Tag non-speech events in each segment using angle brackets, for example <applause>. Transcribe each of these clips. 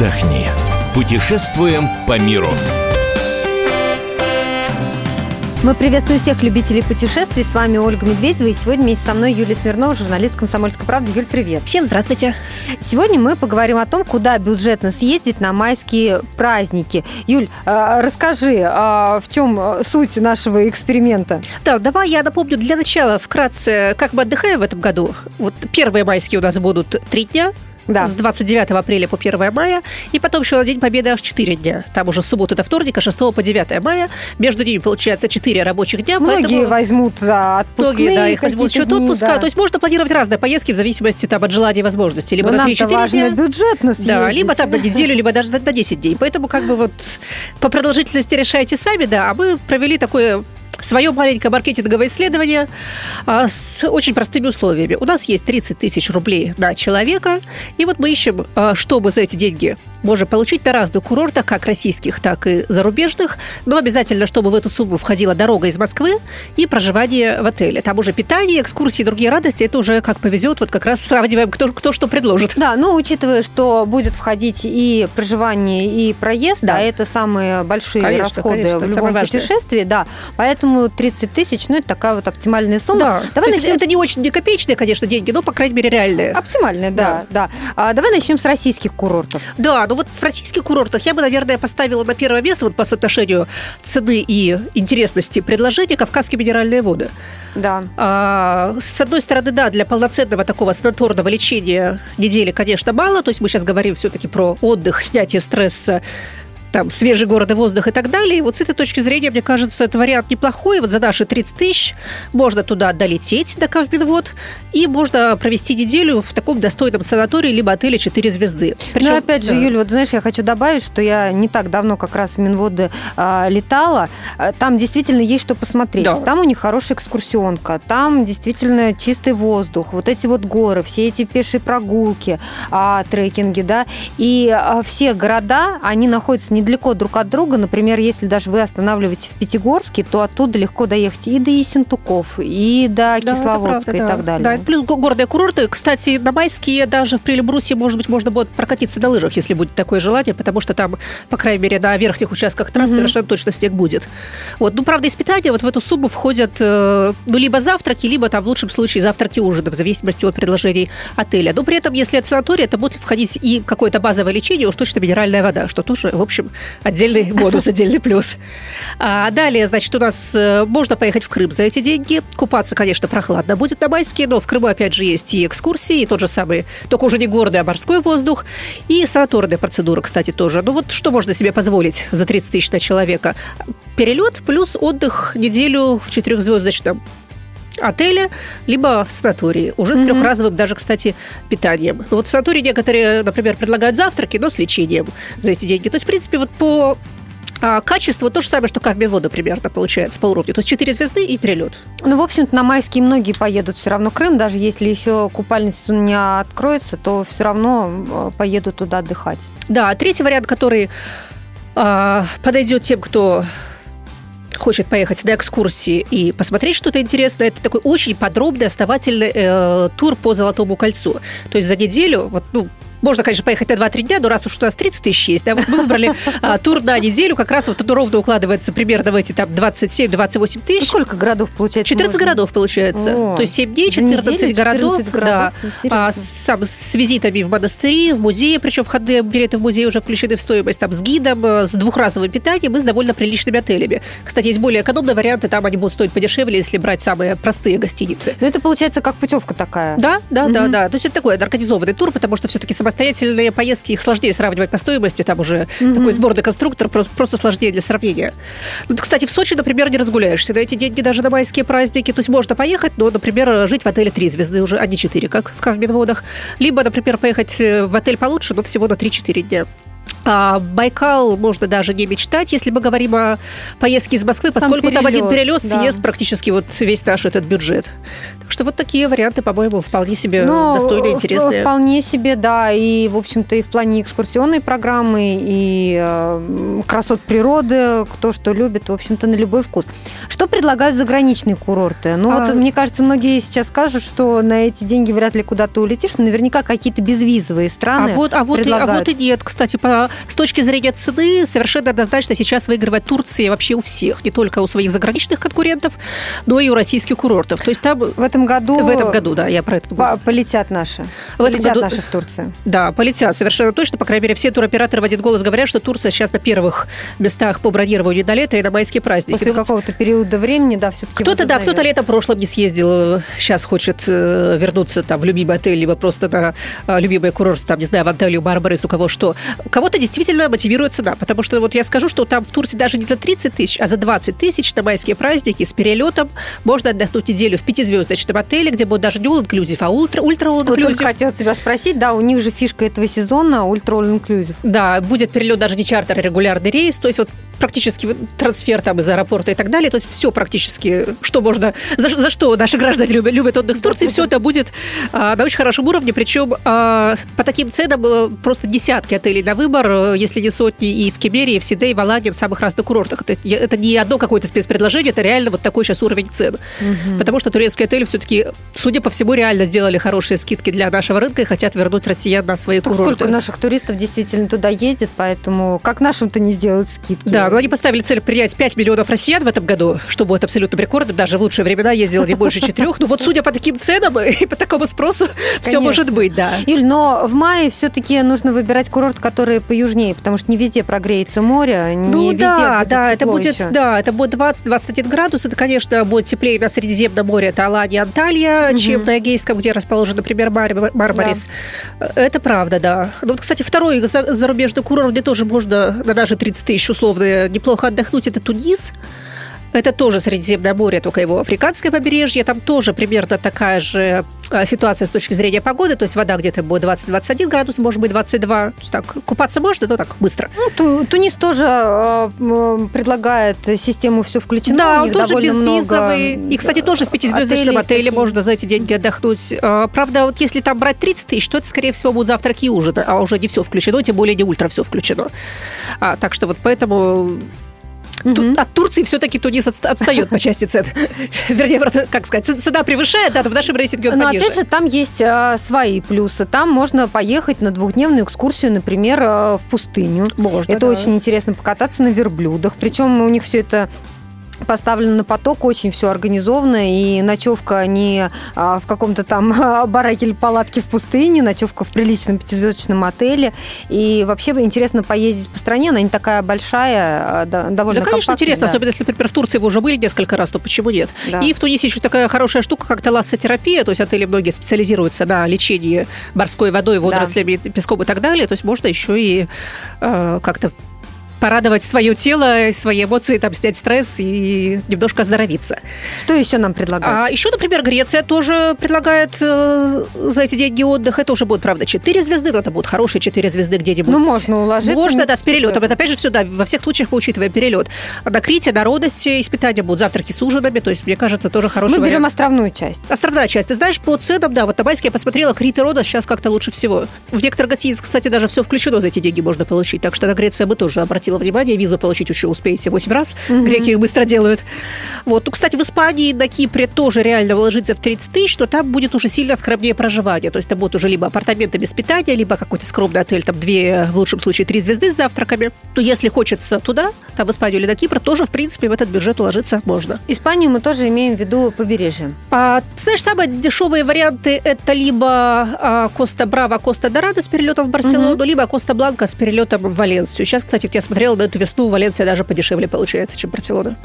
отдохни. Путешествуем по миру. Мы приветствуем всех любителей путешествий. С вами Ольга Медведева. И сегодня вместе со мной Юлия Смирнова, журналист «Комсомольской правды». Юль, привет. Всем здравствуйте. Сегодня мы поговорим о том, куда бюджетно съездить на майские праздники. Юль, э, расскажи, э, в чем суть нашего эксперимента? Да, давай я напомню для начала вкратце, как мы отдыхаем в этом году. Вот первые майские у нас будут три дня, да. с 29 апреля по 1 мая, и потом еще на День Победы аж 4 дня. Там уже суббота до вторника, 6 по 9 мая. Между ними получается 4 рабочих дня. Многие поэтому... возьмут да, отпускные Многие, да, их возьмут счет отпуска. Да. То есть можно планировать разные поездки в зависимости там, от желания и возможностей. Либо Но на 3-4 важно дня. бюджетно съездить. Да, либо там на неделю, либо даже на 10 дней. Поэтому как бы вот по продолжительности решайте сами, да. А мы провели такое свое маленькое маркетинговое исследование а, с очень простыми условиями. У нас есть 30 тысяч рублей на человека, и вот мы ищем, а, чтобы за эти деньги можно получить на разных курортах, как российских, так и зарубежных, но обязательно, чтобы в эту сумму входила дорога из Москвы и проживание в отеле. Там уже питание, экскурсии, другие радости, это уже как повезет, вот как раз сравниваем, кто, кто что предложит. Да, ну, учитывая, что будет входить и проживание, и проезд, да, да это самые большие конечно, расходы конечно, в любом путешествии, да, поэтому 30 тысяч, ну, это такая вот оптимальная сумма. Да, давай начнем... это не очень не копеечные, конечно, деньги, но, по крайней мере, реальные. Оптимальные, да, да. да. А, давай начнем с российских курортов. Да, ну вот в российских курортах я бы, наверное, поставила на первое место вот по соотношению цены и интересности предложения Кавказские минеральные воды. Да. А, с одной стороны, да, для полноценного такого санаторного лечения недели, конечно, мало. То есть мы сейчас говорим все-таки про отдых, снятие стресса, там, свежий город и воздух и так далее. И вот с этой точки зрения, мне кажется, это вариант неплохой. Вот за наши 30 тысяч можно туда долететь до Кавминвод, и можно провести неделю в таком достойном санатории либо отеле 4 звезды. Причем, Но опять же. Юля, вот знаешь, я хочу добавить, что я не так давно как раз в Минводы а, летала. А, там действительно есть что посмотреть. Да. Там у них хорошая экскурсионка, там действительно чистый воздух, вот эти вот горы, все эти пешие прогулки, а, трекинги, да, и а, все города, они находятся недалеко друг от друга. Например, если даже вы останавливаетесь в Пятигорске, то оттуда легко доехать и до Ессентуков, и до да, Кисловодска правда, и да. так далее. Да, плюс горные курорты. Кстати, на майские даже в Прилебрусе, может быть, можно будет прокатиться на лыжах, если будет такое желание, потому что там, по крайней мере, на верхних участках трассы mm-hmm. совершенно точно снег будет. Вот. Ну, правда, из питания вот в эту сумму входят э, ну, либо завтраки, либо там в лучшем случае завтраки ужины, в зависимости от предложений отеля. Но при этом, если это санаторий, это будет входить и какое-то базовое лечение, уж точно минеральная вода, что тоже, в общем, отдельный <laughs> бонус, отдельный плюс. А далее, значит, у нас э, можно поехать в Крым за эти деньги. Купаться, конечно, прохладно будет на майские, но в Крыму, опять же, есть и экскурсии, и тот же самый, только уже не горный, а морской воздух, и санаторная процедура, кстати, тоже. Ну вот что можно себе позволить за 30 тысяч на человека? Перелет плюс отдых неделю в четырехзвездочном отеля, либо в санатории, уже с трехразовым даже, кстати, питанием. Вот в санатории некоторые, например, предлагают завтраки, но с лечением за эти деньги. То есть, в принципе, вот по а качество то же самое, что Кавминвода примерно получается по уровню. То есть 4 звезды и перелет. Ну, в общем-то, на майские многие поедут все равно Крым. Даже если еще купальный сезон не откроется, то все равно э, поедут туда отдыхать. Да, третий вариант, который э, подойдет тем, кто хочет поехать на экскурсии и посмотреть что-то интересное, это такой очень подробный, основательный э, тур по Золотому кольцу. То есть за неделю, вот, ну, можно, конечно, поехать на 2-3 дня, но раз уж у нас 30 тысяч есть, да, вот мы выбрали <laughs> а, тур на неделю, как раз вот ровно укладывается примерно в эти там 27-28 тысяч. Ну, сколько городов получается? 14 можно? городов получается. О, То есть 7 дней, 14 недели, городов. 14 городов. Да, а, сам, с визитами в монастыри, в музеи, причем входные билеты в музей уже включены в стоимость, там, с гидом, э, с двухразовым питанием и с довольно приличными отелями. Кстати, есть более экономные варианты, там они будут стоить подешевле, если брать самые простые гостиницы. Но это получается как путевка такая. Да, да, угу. да, да. То есть это такой организованный тур, потому что все-таки самостоятельные поездки их сложнее сравнивать по стоимости, там уже mm-hmm. такой сборный конструктор, просто, просто сложнее для сравнения. Ну, кстати, в Сочи, например, не разгуляешься на эти деньги даже на майские праздники, то есть можно поехать, но, например, жить в отеле три звезды уже, а не четыре, как в Кавминводах, либо, например, поехать э, в отель получше, но всего на 3-4 дня. А Байкал можно даже не мечтать, если мы говорим о поездке из Москвы, поскольку перелет, там один перелет да. съест практически вот весь наш этот бюджет. Так что вот такие варианты, по-моему, вполне себе Но достойные, интересные. Вполне себе, да. И, в общем-то, и в плане экскурсионной программы, и э, красот природы, кто что любит, в общем-то, на любой вкус. Что предлагают заграничные курорты? Ну, а... вот, мне кажется, многие сейчас скажут, что на эти деньги вряд ли куда-то улетишь, но наверняка какие-то безвизовые страны а вот, а вот предлагают. И, а вот и нет. Кстати, по с точки зрения цены совершенно однозначно сейчас выигрывает Турция вообще у всех, не только у своих заграничных конкурентов, но и у российских курортов. То есть там в этом году в этом году, да, я про это говорю. Полетят наши. В полетят этом году, наши в Турции. Да, полетят совершенно точно. По крайней мере, все туроператоры в один голос говорят, что Турция сейчас на первых местах по бронированию до лета и на майские праздники. После ну, какого-то периода времени, да, все-таки. Кто-то, да, кто-то летом прошлым не съездил, сейчас хочет э, вернуться там в любимый отель, либо просто на э, любимый курорт, там, не знаю, в Анталию, Барбарис, у кого что. Кого-то действительно мотивирует цена, потому что вот я скажу, что там в Турции даже не за 30 тысяч, а за 20 тысяч на майские праздники с перелетом можно отдохнуть неделю в пятизвездочном отеле, где будет даже не all inclusive, а ультра ультра all inclusive. Вот хотела тебя спросить, да, у них же фишка этого сезона ультра all inclusive. Да, будет перелет даже не чартер, а регулярный рейс, то есть вот практически трансфер там из аэропорта и так далее. То есть все практически, что можно, за, за что наши граждане любят, любят отдых в Турции, все это будет а, на очень хорошем уровне. Причем а, по таким ценам а, просто десятки отелей на выбор, э, если не сотни, и в Кемере, и в Сиде, и в Аладе, в самых разных курортах. Это, это не одно какое-то спецпредложение, это реально вот такой сейчас уровень цен. Угу. Потому что турецкие отели все-таки, судя по всему, реально сделали хорошие скидки для нашего рынка и хотят вернуть россиян на свои так курорты. Сколько наших туристов действительно туда ездит, поэтому как нашим-то не сделают скидки? Да, но они поставили цель принять 5 миллионов россиян в этом году, что будет абсолютно рекордом. Даже в лучшие времена ездило не больше четырех. Ну вот судя по таким ценам <laughs> и по такому спросу, все может быть, да. Юль, но в мае все-таки нужно выбирать курорт, который поюжнее, потому что не везде прогреется море, не ну, везде да, будет да, это будет, еще. да, это будет 20-21 градус. Это, конечно, будет теплее на Средиземном море, это Алания, Анталия, угу. чем на Эгейском, где расположен, например, Бар Барбарис. Да. Это правда, да. Ну, вот, кстати, второй зарубежный курорт, где тоже можно на даже 30 тысяч условно неплохо отдохнуть, это Тунис. Это тоже Средиземное море, только его африканское побережье. Там тоже примерно такая же а, ситуация с точки зрения погоды. То есть вода где-то будет 20-21 градус, может быть 22. То есть так, купаться можно, но так быстро. Ну, Тунис тоже э, предлагает систему «Все включено». Да, он тоже безвизовый. И, кстати, тоже в пятизвездочном отеле такие. можно за эти деньги отдохнуть. А, правда, вот если там брать 30 тысяч, то это, скорее всего, будут завтраки и ужин, а уже не все включено, тем более не ультра все включено. А, так что вот поэтому Угу. От Турции все-таки Тунис отстает по части цен. <laughs> Вернее, как сказать, цена превышает, да, в нашем рейтинге он Но опять же, там есть а, свои плюсы. Там можно поехать на двухдневную экскурсию, например, а, в пустыню. Можно, Это очень интересно покататься на верблюдах. Причем у них все это поставлено на поток, очень все организовано, и ночевка не а, в каком-то там <laughs> бараке или палатке в пустыне, ночевка в приличном пятизвездочном отеле. И вообще интересно поездить по стране, она не такая большая, а, довольно Да, конечно, интересно, да. особенно если, например, в Турции вы уже были несколько раз, то почему нет? Да. И в Тунисе еще такая хорошая штука, как талассотерапия, то есть отели многие специализируются на лечении морской водой, водорослями, да. песком и так далее, то есть можно еще и э, как-то порадовать свое тело, свои эмоции, там, снять стресс и немножко оздоровиться. Что еще нам предлагают? А еще, например, Греция тоже предлагает э, за эти деньги отдых. Это уже будет, правда, 4 звезды, но это будут хорошие 4 звезды где-нибудь. Ну, можно уложиться. Можно, да, с перелетом. Это, опять же, все, да, во всех случаях мы учитываем перелет. На Крите, на Родосе испытания будут завтраки с ужинами, то есть, мне кажется, тоже хороший Мы берем вариант. островную часть. Островная часть. Ты знаешь, по ценам, да, вот на Майске я посмотрела, Крит и Родос сейчас как-то лучше всего. В некоторых гостиницах, кстати, даже все включено за эти деньги можно получить. Так что на Грецию я бы тоже обратила внимание, визу получить еще успеете 8 раз. Угу. Греки их быстро делают. Вот. Ну, кстати, в Испании на Кипре тоже реально вложиться в 30 тысяч, то там будет уже сильно скромнее проживание. То есть там будет уже либо апартаменты без питания, либо какой-то скромный отель, там две, в лучшем случае, три звезды с завтраками. То если хочется туда, там в Испанию или на Кипр, тоже, в принципе, в этот бюджет уложиться можно. Испанию мы тоже имеем в виду побережье. А, знаешь, самые дешевые варианты это либо а, Коста Браво, Коста Дорадо с перелетом в Барселону, угу. либо Коста Бланка с перелетом в Валенсию. Сейчас, кстати, я смотрела на эту весну, Валенсия даже подешевле получается, чем Барселона.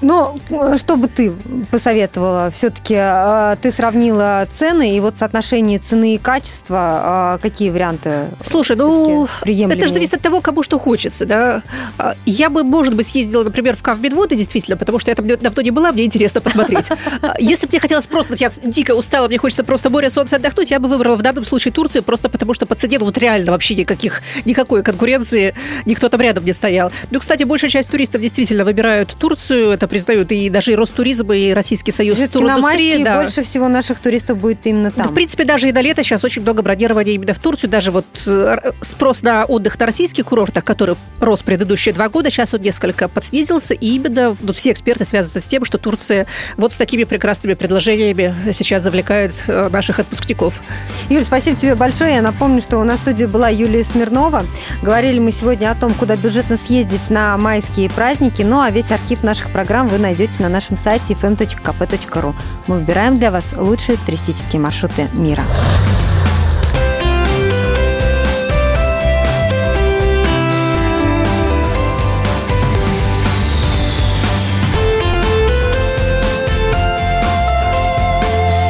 Но что бы ты посоветовала? Все-таки э, ты сравнила цены, и вот соотношение цены и качества, э, какие варианты? Слушай, ну, это же зависит от того, кому что хочется, да. А, я бы, может быть, съездила, например, в Кавмедводы, действительно, потому что я там давно не была, мне интересно посмотреть. А, если бы мне хотелось просто, вот я дико устала, мне хочется просто море, солнце отдохнуть, я бы выбрала в данном случае Турцию, просто потому что по цене, ну, вот реально вообще никаких, никакой конкуренции, никто там рядом не стоял. Ну, кстати, большая часть туристов действительно выбирают Турцию, это признают и даже и Ростуризм, и Российский союз туриндустрии. Да. больше всего наших туристов будет именно там. Да, в принципе, даже и до лета сейчас очень много бронирования именно в Турцию. Даже вот э, спрос на отдых на российских курортах, который рос предыдущие два года, сейчас он несколько подснизился. И именно ну, все эксперты связывают с тем, что Турция вот с такими прекрасными предложениями сейчас завлекает э, наших отпускников. Юль, спасибо тебе большое. Я напомню, что у нас в студии была Юлия Смирнова. Говорили мы сегодня о том, куда бюджетно съездить на майские праздники. Ну а весь архив наших программ вы найдете на нашем сайте fm.kp.ru. Мы выбираем для вас лучшие туристические маршруты мира.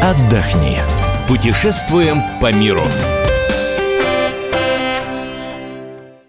Отдохни. Путешествуем по миру.